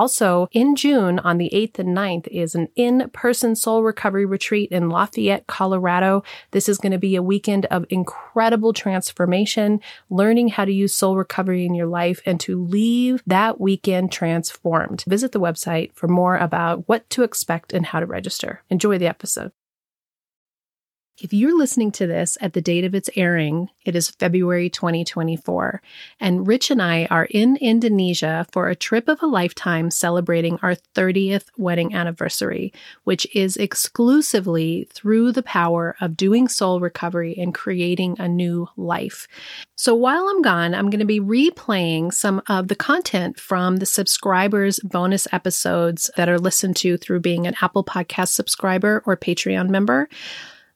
Also, in June on the 8th and 9th is an in person soul Recovery Retreat in Lafayette, Colorado. This is going to be a weekend of incredible transformation, learning how to use soul recovery in your life and to leave that weekend transformed. Visit the website for more about what to expect and how to register. Enjoy the episode. If you're listening to this at the date of its airing, it is February 2024, and Rich and I are in Indonesia for a trip of a lifetime celebrating our 30th wedding anniversary, which is exclusively through the power of doing soul recovery and creating a new life. So while I'm gone, I'm going to be replaying some of the content from the subscribers' bonus episodes that are listened to through being an Apple Podcast subscriber or Patreon member.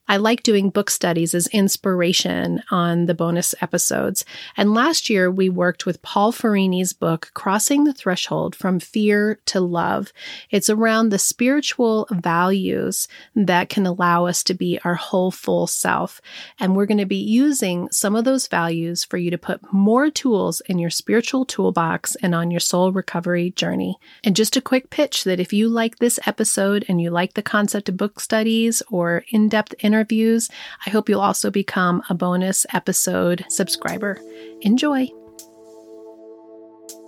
I like doing book studies as inspiration on the bonus episodes. And last year we worked with Paul Ferrini's book, Crossing the Threshold from Fear to Love. It's around the spiritual values that can allow us to be our whole full self. And we're going to be using some of those values for you to put more tools in your spiritual toolbox and on your soul recovery journey. And just a quick pitch that if you like this episode and you like the concept of book studies or in-depth interviews. I hope you'll also become a bonus episode subscriber. Enjoy.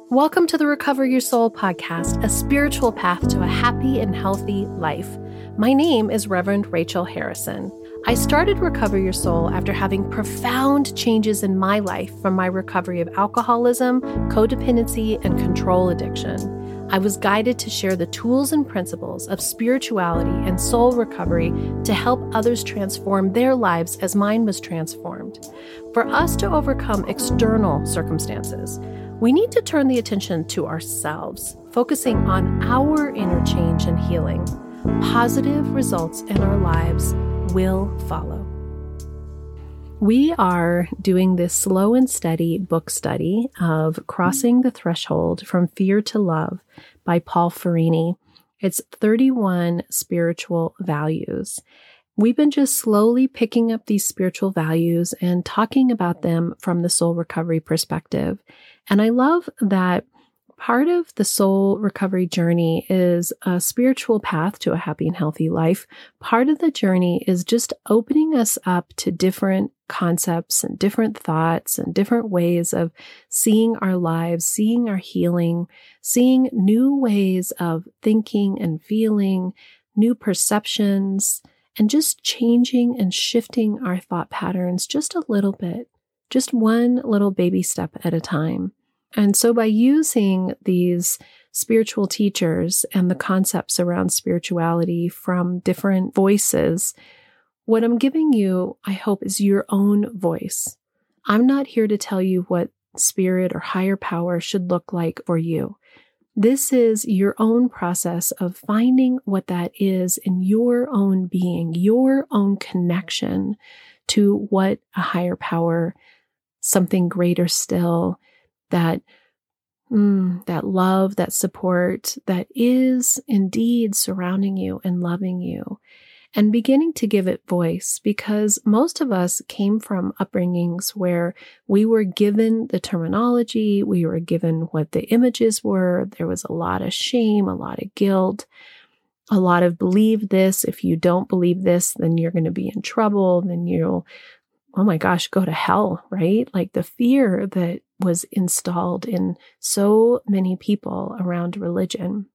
Welcome to the Recover Your Soul podcast, a spiritual path to a happy and healthy life. My name is Reverend Rachel Harrison. I started Recover Your Soul after having profound changes in my life from my recovery of alcoholism, codependency, and control addiction. I was guided to share the tools and principles of spirituality and soul recovery to help others transform their lives as mine was transformed. For us to overcome external circumstances, we need to turn the attention to ourselves, focusing on our inner change and healing. Positive results in our lives will follow. We are doing this slow and steady book study of Crossing the Threshold from Fear to Love by Paul Ferrini. It's 31 spiritual values. We've been just slowly picking up these spiritual values and talking about them from the soul recovery perspective. And I love that part of the soul recovery journey is a spiritual path to a happy and healthy life. Part of the journey is just opening us up to different concepts and different thoughts and different ways of seeing our lives, seeing our healing, seeing new ways of thinking and feeling, new perceptions, and just changing and shifting our thought patterns just a little bit, just one little baby step at a time. And so by using these spiritual teachers and the concepts around spirituality from different voices, what I'm giving you, I hope, is your own voice. I'm not here to tell you what spirit or higher power should look like for you. This is your own process of finding what that is in your own being, your own connection to what a higher power, something greater still, that mm, that love, that support that is indeed surrounding you and loving you and beginning to give it voice because most of us came from upbringings where we were given the terminology, we were given what the images were. There was a lot of shame, a lot of guilt, a lot of believe this. If you don't believe this, then you're going to be in trouble. Then you'll oh my gosh, go to hell, right? Like the fear that was installed in so many people around religion.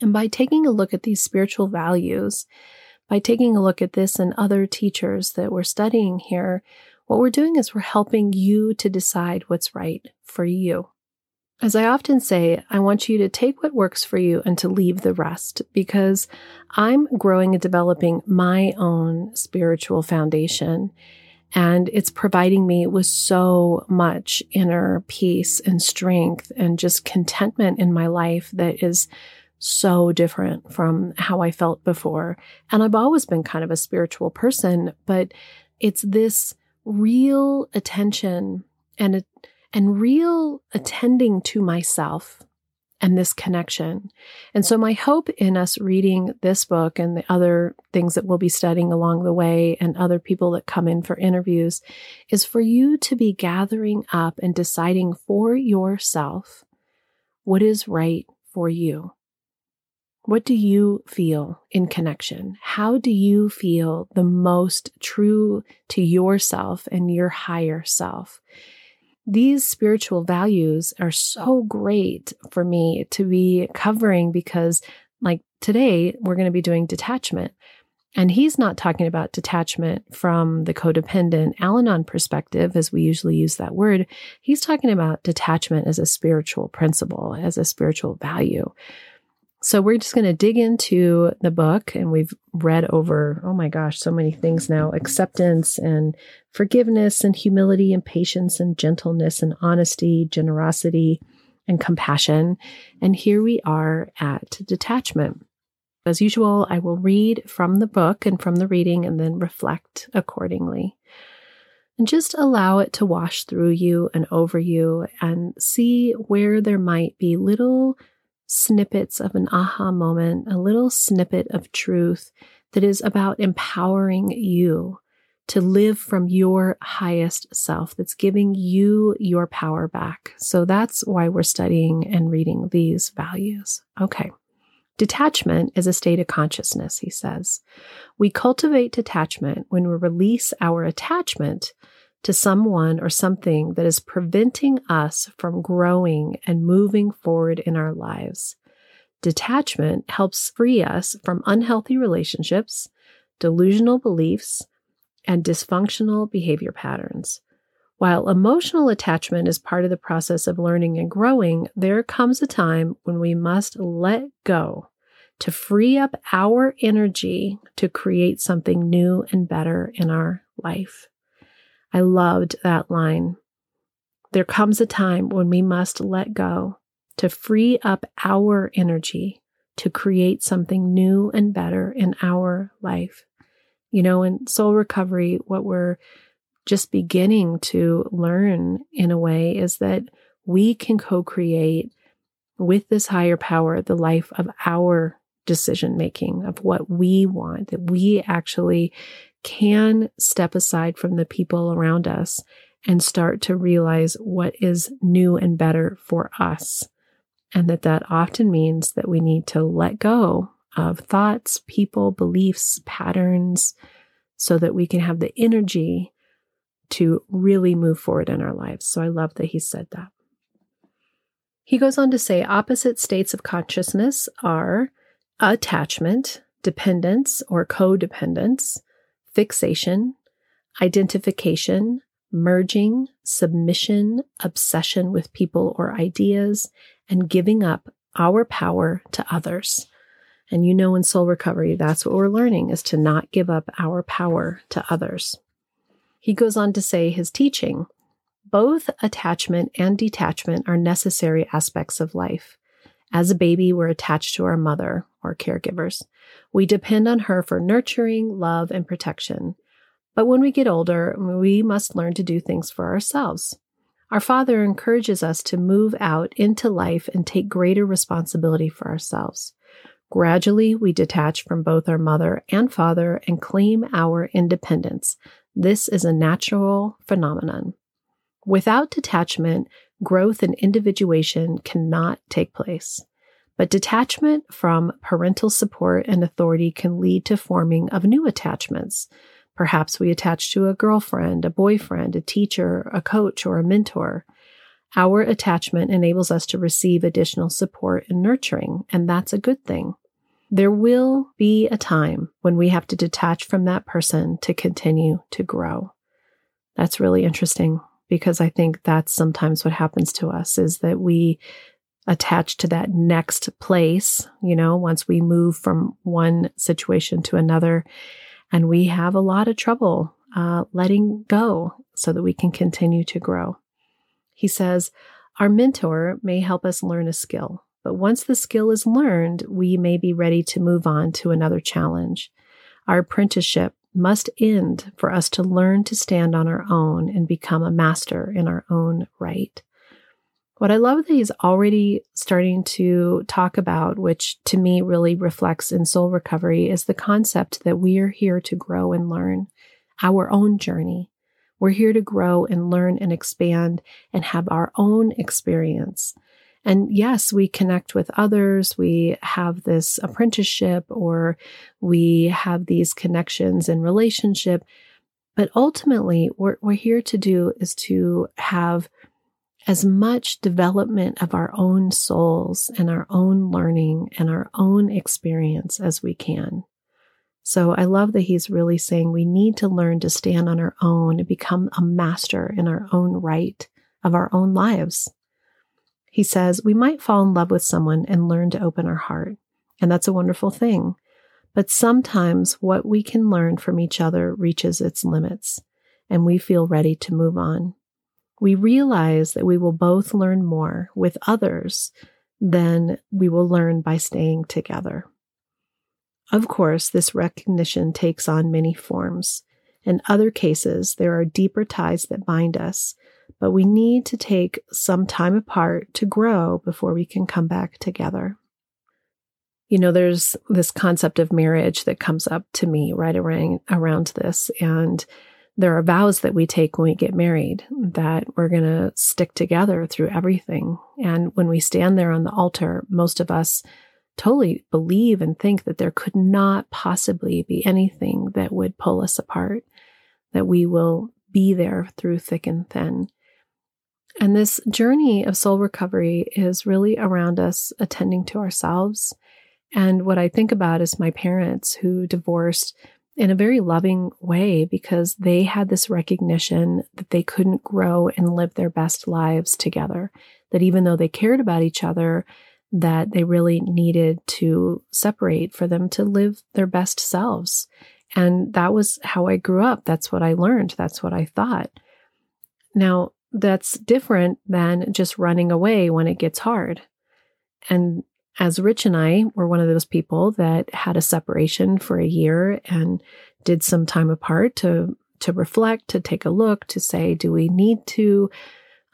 And by taking a look at these spiritual values, by taking a look at this and other teachers that we're studying here, what we're doing is we're helping you to decide what's right for you. As I often say, I want you to take what works for you and to leave the rest because I'm growing and developing my own spiritual foundation. And it's providing me with so much inner peace and strength and just contentment in my life that is so different from how I felt before. And I've always been kind of a spiritual person, but it's this real attention and and real attending to myself and this connection. And so, my hope in us reading this book and the other things that we'll be studying along the way, and other people that come in for interviews, is for you to be gathering up and deciding for yourself what is right for you. What do you feel in connection? How do you feel the most true to yourself and your higher self? These spiritual values are so great for me to be covering because, like today, we're going to be doing detachment. And he's not talking about detachment from the codependent Al Anon perspective, as we usually use that word. He's talking about detachment as a spiritual principle, as a spiritual value. So we're just going to dig into the book and we've read over, oh my gosh, so many things now acceptance and forgiveness and humility and patience and gentleness and honesty, generosity and compassion. And here we are at detachment. As usual, I will read from the book and from the reading and then reflect accordingly. And just allow it to wash through you and over you and see where there might be little snippets of an aha moment, a little snippet of truth that is about empowering you to live from your highest self, that's giving you your power back. So that's why we're studying and reading these values. Okay. Detachment is a state of consciousness, he says. We cultivate detachment when we release our attachment to someone or something that is preventing us from growing and moving forward in our lives. Detachment helps free us from unhealthy relationships, delusional beliefs, and dysfunctional behavior patterns. While emotional attachment is part of the process of learning and growing, there comes a time when we must let go to free up our energy to create something new and better in our life. I loved that line. There comes a time when we must let go to free up our energy to create something new and better in our life. You know, in soul recovery, what we're just beginning to learn in a way is that we can co create with this higher power the life of our decision making, of what we want, that we actually can step aside from the people around us and start to realize what is new and better for us. And that that often means that we need to let go of thoughts, people, beliefs, patterns, so that we can have the energy to really move forward in our lives. So I love that he said that. He goes on to say opposite states of consciousness are attachment, dependence or codependence, fixation, identification, merging, submission, obsession with people or ideas, and giving up our power to others. And you know, in soul recovery, that's what we're learning is to not give up our power to others. He goes on to say his teaching both attachment and detachment are necessary aspects of life. As a baby, we're attached to our mother or caregivers. We depend on her for nurturing, love, and protection. But when we get older, we must learn to do things for ourselves. Our Father encourages us to move out into life and take greater responsibility for ourselves. Gradually, we detach from both our mother and father and claim our independence. This is a natural phenomenon. Without detachment, growth and individuation cannot take place. But detachment from parental support and authority can lead to forming of new attachments. Perhaps we attach to a girlfriend, a boyfriend, a teacher, a coach, or a mentor. Our attachment enables us to receive additional support and nurturing, and that's a good thing. There will be a time when we have to detach from that person to continue to grow. That's really interesting because I think that's sometimes what happens to us is that we attach to that next place, you know, once we move from one situation to another. And we have a lot of trouble uh, letting go so that we can continue to grow. He says, Our mentor may help us learn a skill, but once the skill is learned, we may be ready to move on to another challenge. Our apprenticeship must end for us to learn to stand on our own and become a master in our own right. What I love that he's already starting to talk about, which to me really reflects in soul recovery, is the concept that we are here to grow and learn our own journey. We're here to grow and learn and expand and have our own experience. And yes, we connect with others. We have this apprenticeship or we have these connections and relationship. But ultimately, what we're here to do is to have as much development of our own souls and our own learning and our own experience as we can. So I love that he's really saying we need to learn to stand on our own and become a master in our own right of our own lives. He says we might fall in love with someone and learn to open our heart. And that's a wonderful thing. But sometimes what we can learn from each other reaches its limits and we feel ready to move on we realize that we will both learn more with others than we will learn by staying together. Of course, this recognition takes on many forms. In other cases, there are deeper ties that bind us, but we need to take some time apart to grow before we can come back together. You know, there's this concept of marriage that comes up to me right around, around this. And there are vows that we take when we get married that we're going to stick together through everything. And when we stand there on the altar, most of us totally believe and think that there could not possibly be anything that would pull us apart, that we will be there through thick and thin. And this journey of soul recovery is really around us attending to ourselves. And what I think about is my parents who divorced in a very loving way because they had this recognition that they couldn't grow and live their best lives together. That even though they cared about each other, that they really needed to separate for them to live their best selves. And that was how I grew up. That's what I learned. That's what I thought. Now, that's different than just running away when it gets hard. And as Rich and I were one of those people that had a separation for a year and did some time apart to to reflect, to take a look, to say, do we need to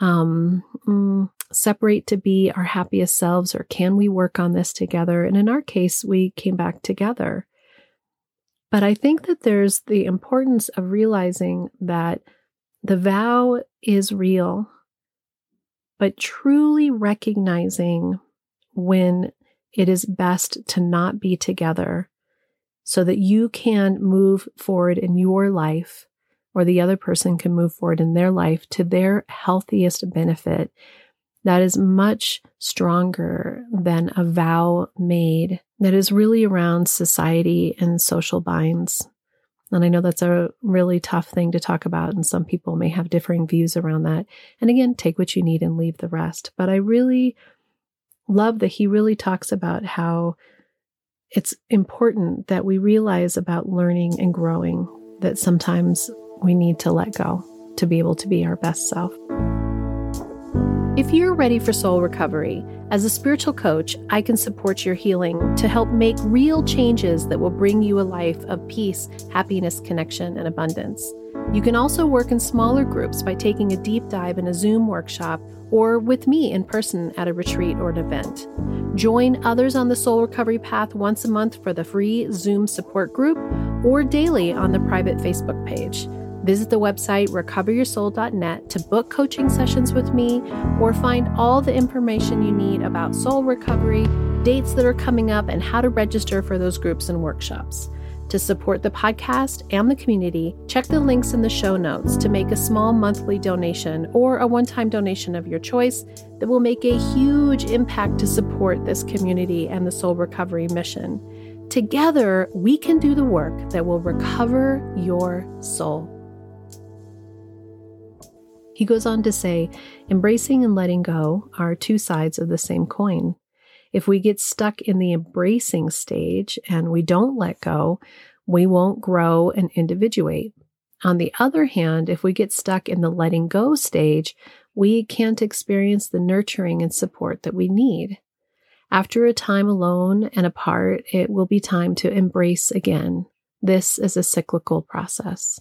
um, mm, separate to be our happiest selves, or can we work on this together? And in our case, we came back together. But I think that there's the importance of realizing that the vow is real, but truly recognizing when it is best to not be together so that you can move forward in your life or the other person can move forward in their life to their healthiest benefit. That is much stronger than a vow made that is really around society and social binds. And I know that's a really tough thing to talk about, and some people may have differing views around that. And again, take what you need and leave the rest. But I really love that he really talks about how it's important that we realize about learning and growing that sometimes we need to let go to be able to be our best self. If you're ready for soul recovery, as a spiritual coach, I can support your healing to help make real changes that will bring you a life of peace, happiness, connection, and abundance. You can also work in smaller groups by taking a deep dive in a Zoom workshop or with me in person at a retreat or an event. Join others on the soul recovery path once a month for the free Zoom support group or daily on the private Facebook page. Visit the website recoveryoursoul.net to book coaching sessions with me or find all the information you need about soul recovery, dates that are coming up, and how to register for those groups and workshops. To support the podcast and the community, check the links in the show notes to make a small monthly donation or a one time donation of your choice that will make a huge impact to support this community and the soul recovery mission. Together, we can do the work that will recover your soul. He goes on to say, embracing and letting go are two sides of the same coin. If we get stuck in the embracing stage and we don't let go, we won't grow and individuate. On the other hand, if we get stuck in the letting go stage, we can't experience the nurturing and support that we need. After a time alone and apart, it will be time to embrace again. This is a cyclical process.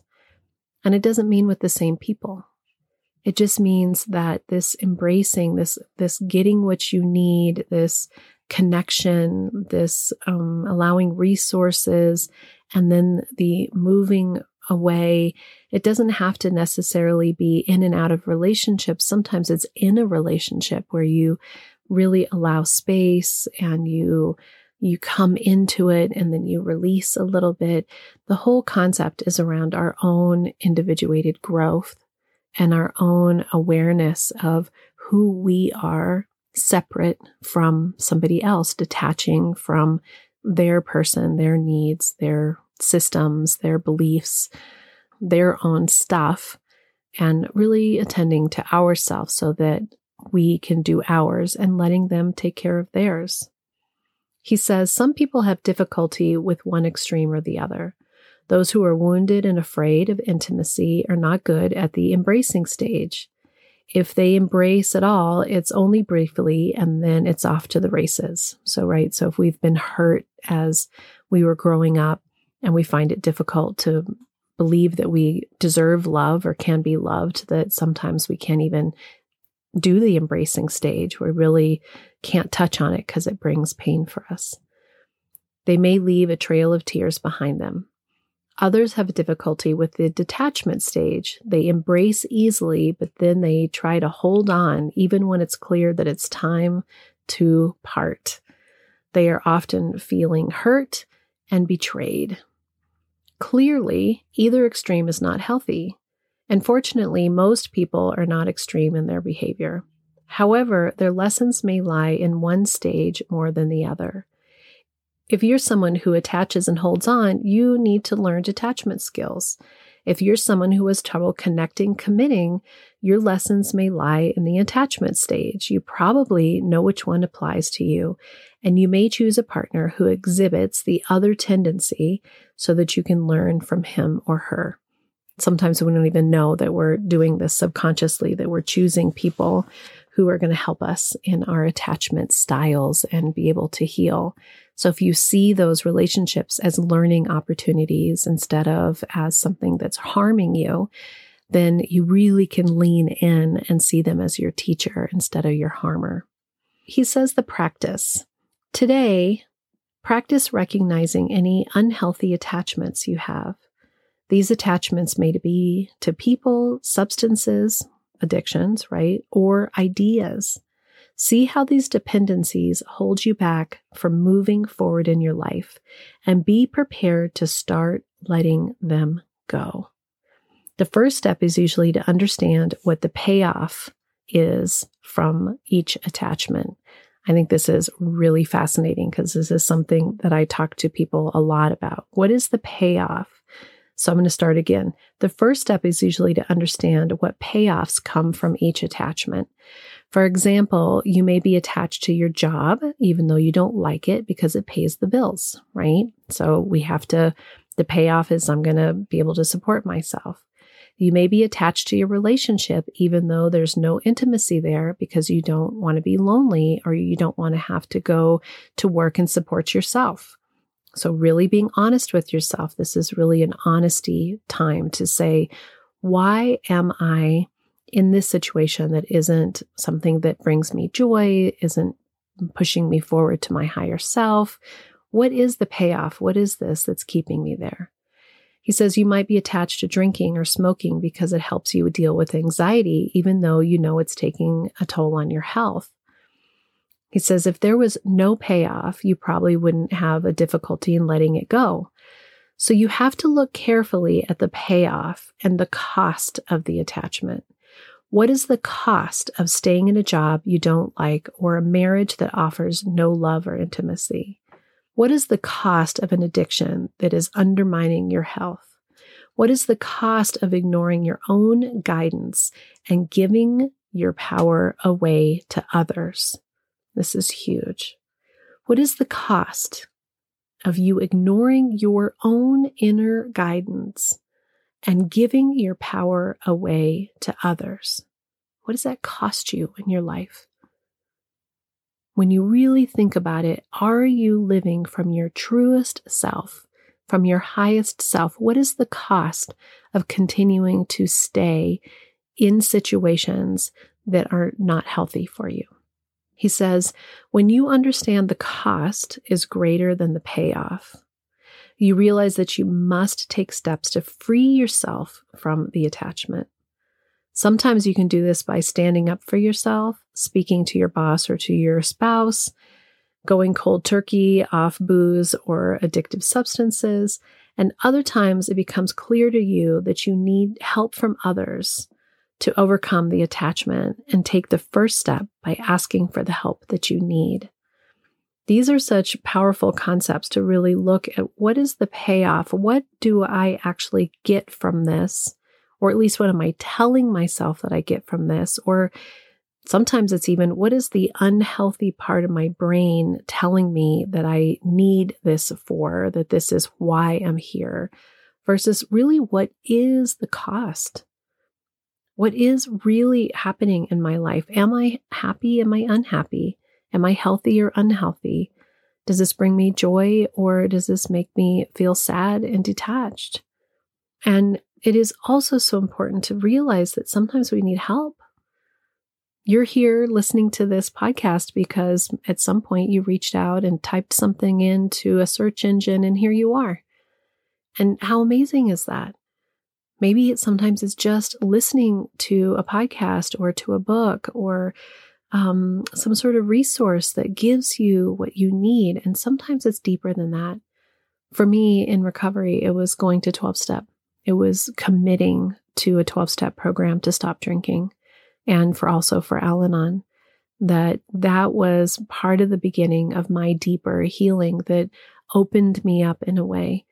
And it doesn't mean with the same people. It just means that this embracing, this, this getting what you need, this connection, this um, allowing resources, and then the moving away. It doesn't have to necessarily be in and out of relationships. Sometimes it's in a relationship where you really allow space and you you come into it and then you release a little bit. The whole concept is around our own individuated growth and our own awareness of who we are separate from somebody else, detaching from their person, their needs, their systems, their beliefs, their own stuff, and really attending to ourselves so that we can do ours and letting them take care of theirs. He says some people have difficulty with one extreme or the other. Those who are wounded and afraid of intimacy are not good at the embracing stage. If they embrace at all, it's only briefly and then it's off to the races. So, right. So, if we've been hurt as we were growing up and we find it difficult to believe that we deserve love or can be loved, that sometimes we can't even do the embracing stage. We really can't touch on it because it brings pain for us. They may leave a trail of tears behind them. Others have difficulty with the detachment stage. They embrace easily, but then they try to hold on even when it's clear that it's time to part. They are often feeling hurt and betrayed. Clearly, either extreme is not healthy. And fortunately, most people are not extreme in their behavior. However, their lessons may lie in one stage more than the other. If you're someone who attaches and holds on, you need to learn detachment skills. If you're someone who has trouble connecting, committing, your lessons may lie in the attachment stage. You probably know which one applies to you, and you may choose a partner who exhibits the other tendency so that you can learn from him or her. Sometimes we don't even know that we're doing this subconsciously, that we're choosing people who are going to help us in our attachment styles and be able to heal. So if you see those relationships as learning opportunities instead of as something that's harming you, then you really can lean in and see them as your teacher instead of your harmer. He says the practice. Today, practice recognizing any unhealthy attachments you have. These attachments may be to people, substances, addictions, right? Or ideas. See how these dependencies hold you back from moving forward in your life and be prepared to start letting them go. The first step is usually to understand what the payoff is from each attachment. I think this is really fascinating because this is something that I talk to people a lot about. What is the payoff so I'm going to start again. The first step is usually to understand what payoffs come from each attachment. For example, you may be attached to your job, even though you don't like it because it pays the bills, right? So we have to, the payoff is I'm going to be able to support myself. You may be attached to your relationship, even though there's no intimacy there because you don't want to be lonely or you don't want to have to go to work and support yourself. So, really being honest with yourself. This is really an honesty time to say, why am I in this situation that isn't something that brings me joy, isn't pushing me forward to my higher self? What is the payoff? What is this that's keeping me there? He says you might be attached to drinking or smoking because it helps you deal with anxiety, even though you know it's taking a toll on your health. He says if there was no payoff, you probably wouldn't have a difficulty in letting it go. So you have to look carefully at the payoff and the cost of the attachment. What is the cost of staying in a job you don't like or a marriage that offers no love or intimacy? What is the cost of an addiction that is undermining your health? What is the cost of ignoring your own guidance and giving your power away to others? This is huge. What is the cost of you ignoring your own inner guidance and giving your power away to others? What does that cost you in your life? when you really think about it, are you living from your truest self, from your highest self? What is the cost of continuing to stay in situations that are not healthy for you? He says, when you understand the cost is greater than the payoff, you realize that you must take steps to free yourself from the attachment. Sometimes you can do this by standing up for yourself, speaking to your boss or to your spouse, going cold turkey off booze or addictive substances. And other times it becomes clear to you that you need help from others to overcome the attachment and take the first step by asking for the help that you need. These are such powerful concepts to really look at what is the payoff? What do I actually get from this? Or at least what am I telling myself that I get from this? Or sometimes it's even what is the unhealthy part of my brain telling me that I need this for, that this is why I'm here, versus really what is the cost? What is really happening in my life? Am I happy? Am I unhappy? Am I healthy or unhealthy? Does this bring me joy or does this make me feel sad and detached? And it is also so important to realize that sometimes we need help. You're here listening to this podcast because at some point you reached out and typed something into a search engine, and here you are. And how amazing is that? Maybe it sometimes is just listening to a podcast or to a book or um, some sort of resource that gives you what you need. And sometimes it's deeper than that. For me in recovery, it was going to 12 step. It was committing to a 12 step program to stop drinking and for also for Al Anon that that was part of the beginning of my deeper healing that opened me up in a way.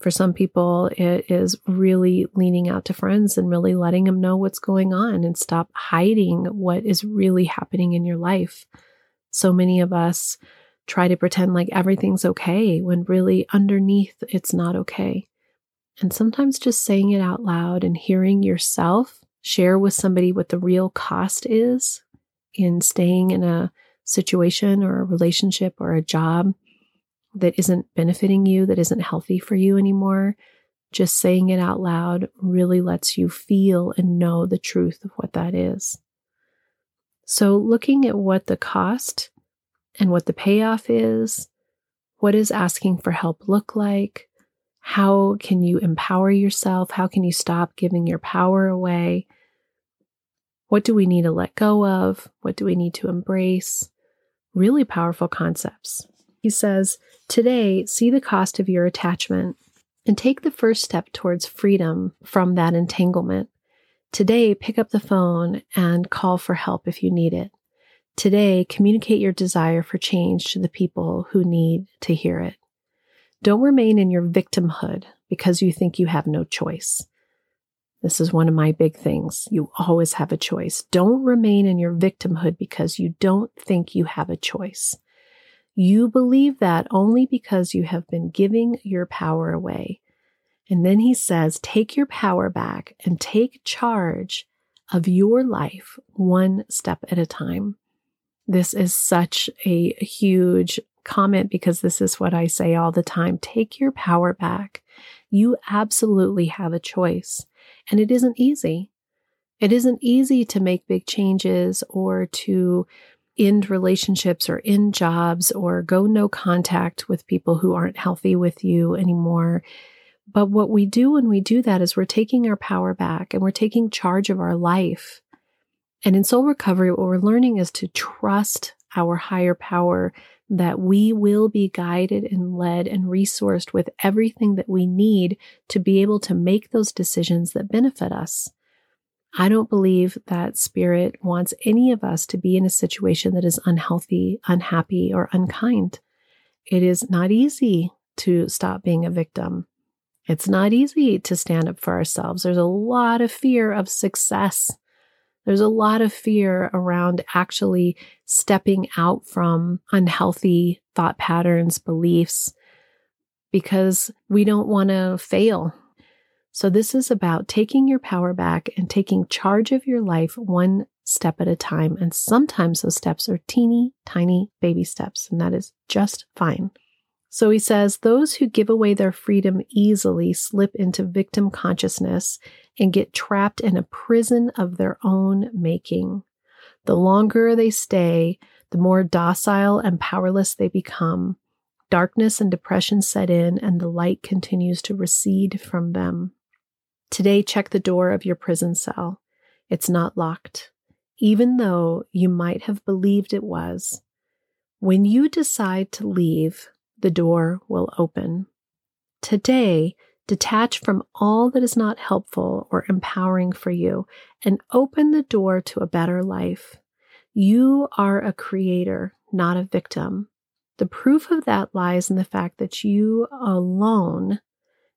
For some people, it is really leaning out to friends and really letting them know what's going on and stop hiding what is really happening in your life. So many of us try to pretend like everything's okay when really underneath it's not okay. And sometimes just saying it out loud and hearing yourself share with somebody what the real cost is in staying in a situation or a relationship or a job that isn't benefiting you, that isn't healthy for you anymore. Just saying it out loud really lets you feel and know the truth of what that is. So, looking at what the cost and what the payoff is, what does asking for help look like? How can you empower yourself? How can you stop giving your power away? What do we need to let go of? What do we need to embrace? Really powerful concepts. He says, Today, see the cost of your attachment and take the first step towards freedom from that entanglement. Today, pick up the phone and call for help if you need it. Today, communicate your desire for change to the people who need to hear it. Don't remain in your victimhood because you think you have no choice. This is one of my big things. You always have a choice. Don't remain in your victimhood because you don't think you have a choice. You believe that only because you have been giving your power away. And then he says, take your power back and take charge of your life one step at a time. This is such a huge comment because this is what I say all the time. Take your power back. You absolutely have a choice, and it isn't easy. It isn't easy to make big changes or to end relationships or end jobs or go no contact with people who aren't healthy with you anymore. But what we do when we do that is we're taking our power back and we're taking charge of our life. And in soul recovery, what we're learning is to trust our higher power that we will be guided and led and resourced with everything that we need to be able to make those decisions that benefit us. I don't believe that spirit wants any of us to be in a situation that is unhealthy, unhappy, or unkind. It is not easy to stop being a victim. It's not easy to stand up for ourselves. There's a lot of fear of success there's a lot of fear around actually stepping out from unhealthy thought patterns, beliefs, because we don't want to fail. So, this is about taking your power back and taking charge of your life one step at a time. And sometimes those steps are teeny tiny baby steps, and that is just fine. So he says those who give away their freedom easily slip into victim consciousness and get trapped in a prison of their own making. The longer they stay, the more docile and powerless they become. Darkness and depression set in, and the light continues to recede from them. Today, check the door of your prison cell. It's not locked, even though you might have believed it was. When you decide to leave, the door will open. Today, detach from all that is not helpful or empowering for you and open the door to a better life. You are a creator, not a victim. The proof of that lies in the fact that you alone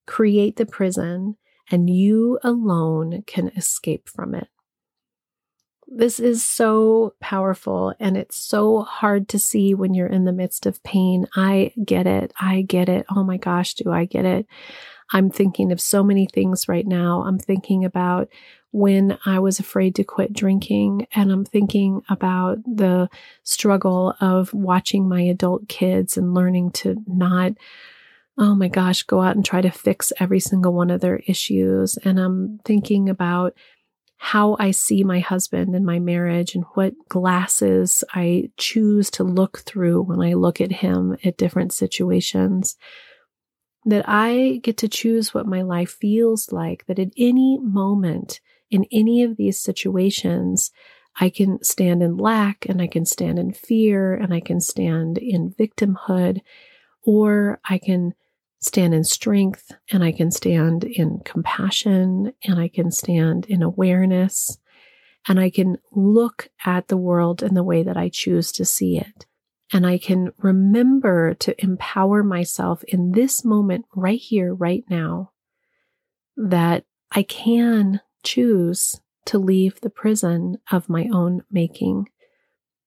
create the prison and you alone can escape from it. This is so powerful and it's so hard to see when you're in the midst of pain. I get it. I get it. Oh my gosh, do I get it? I'm thinking of so many things right now. I'm thinking about when I was afraid to quit drinking, and I'm thinking about the struggle of watching my adult kids and learning to not oh my gosh, go out and try to fix every single one of their issues. And I'm thinking about how I see my husband and my marriage and what glasses I choose to look through when I look at him at different situations. That I get to choose what my life feels like, that at any moment in any of these situations, I can stand in lack and I can stand in fear and I can stand in victimhood, or I can stand in strength and I can stand in compassion and I can stand in awareness and I can look at the world in the way that I choose to see it. And I can remember to empower myself in this moment right here, right now, that I can choose to leave the prison of my own making.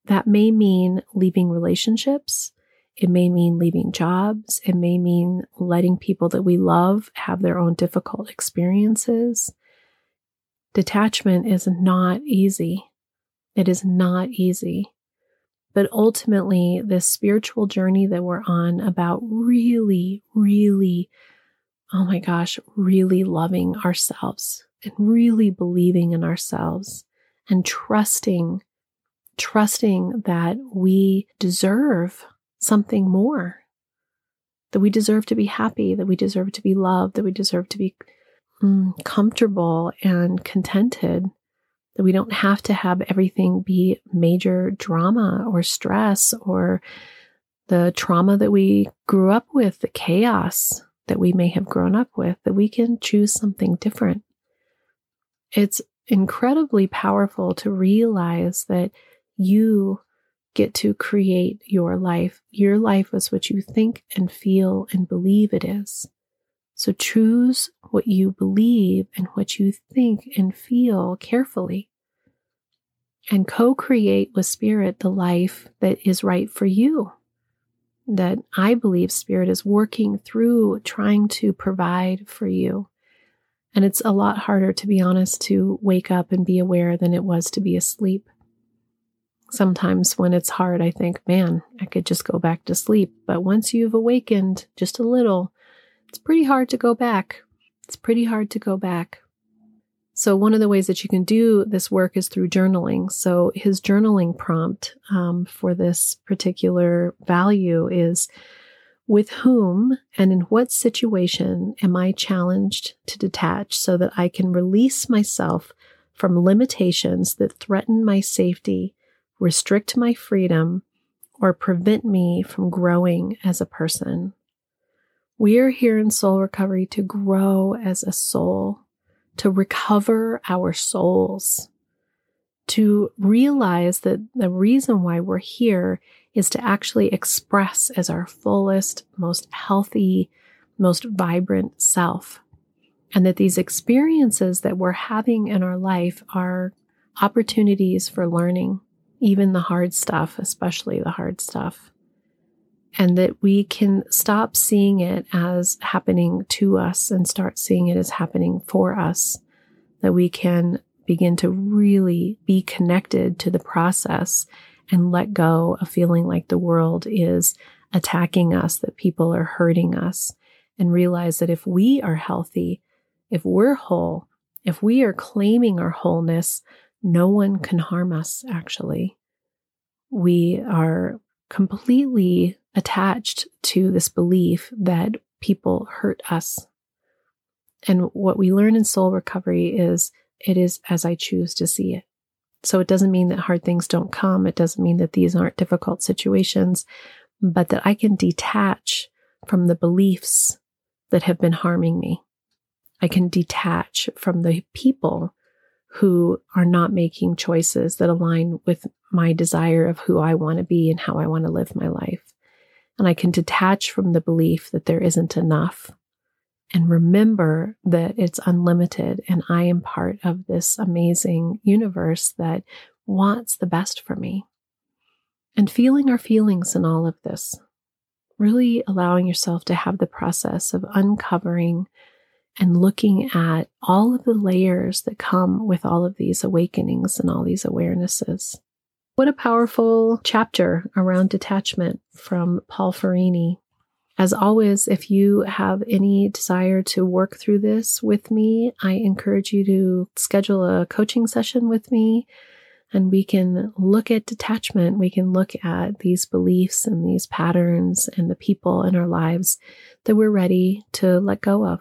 That may mean leaving relationships. It may mean leaving jobs. It may mean letting people that we love have their own difficult experiences. Detachment is not easy. It is not easy. But ultimately, this spiritual journey that we're on about really, really, oh my gosh, really loving ourselves and really believing in ourselves and trusting, trusting that we deserve something more. That we deserve to be happy, that we deserve to be loved, that we deserve to be mm, comfortable and contented, that we don't have to have everything be major drama or stress or the trauma that we grew up with, the chaos that we may have grown up with, that we can choose something different. It's incredibly powerful to realize that you get to create your life. Your life is what you think and feel and believe it is. So choose what you believe and what you think and feel carefully. And co create with Spirit the life that is right for you. That I believe Spirit is working through trying to provide for you. And it's a lot harder, to be honest, to wake up and be aware than it was to be asleep. Sometimes when it's hard, I think, man, I could just go back to sleep. But once you've awakened just a little, it's pretty hard to go back. It's pretty hard to go back. So, one of the ways that you can do this work is through journaling. So, his journaling prompt um, for this particular value is With whom and in what situation am I challenged to detach so that I can release myself from limitations that threaten my safety restrict my freedom, or prevent me from growing as a person. We are here in soul recovery to grow as a soul, to recover our souls, to realize that the reason why we're here is to actually express as our fullest, most healthy, most vibrant self. And that these experiences that we're having in our life are opportunities for learning, even the hard stuff, especially the hard stuff. And that we can stop seeing it as happening to us and start seeing it as happening for us. That we can begin to really be connected to the process and let go of feeling like the world is attacking us, that people are hurting us, and realize that if we are healthy, if we're whole, if we are claiming our wholeness, no one can harm us, actually. We are completely attached to this belief that people hurt us. And what we learn in soul recovery is it is as I choose to see it. So it doesn't mean that hard things don't come. It doesn't mean that these aren't difficult situations, but that I can detach from the beliefs that have been harming me. I can detach from the people who are not making choices that align with my desire of who I want to be and how I want to live my life. And I can detach from the belief that there isn't enough and remember that it's unlimited and I am part of this amazing universe that wants the best for me. And feeling our feelings in all of this, really allowing yourself to have the process of uncovering and looking at all of the layers that come with all of these awakenings and all these awarenesses. What a powerful chapter around detachment from Paul Ferrini. As always, if you have any desire to work through this with me, I encourage you to schedule a coaching session with me and we can look at detachment. We can look at these beliefs and these patterns and the people in our lives that we're ready to let go of.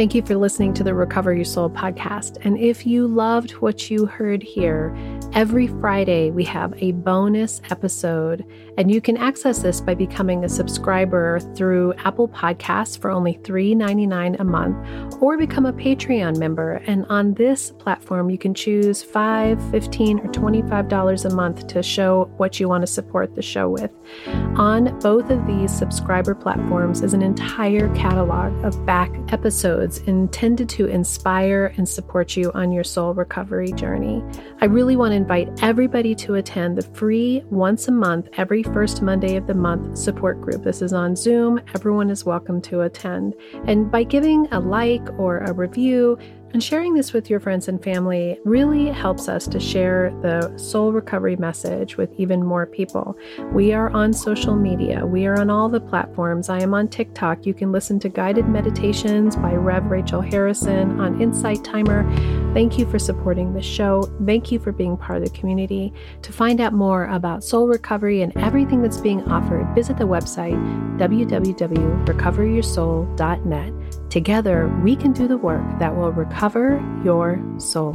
Thank you for listening to the Recover Your Soul podcast. And if you loved what you heard here, every Friday we have a bonus episode, and you can access this by becoming a subscriber through Apple Podcasts for only $3.99 a month or become a Patreon member. And on this platform, you can choose $5, $15, or $25 a month to show what you want to support the show with. On both of these subscriber platforms is an entire catalog of back episodes episodes intended to inspire and support you on your soul recovery journey. I really want to invite everybody to attend the free once a month, every first Monday of the month support group. This is on Zoom. Everyone is welcome to attend. And by giving a like or a review, and sharing this with your friends and family really helps us to share the soul recovery message with even more people. We are on social media, we are on all the platforms. I am on TikTok. You can listen to guided meditations by Rev Rachel Harrison on Insight Timer. Thank you for supporting the show. Thank you for being part of the community. To find out more about soul recovery and everything that's being offered, visit the website www.recoveryoursoul.net. Together, we can do the work that will recover your soul.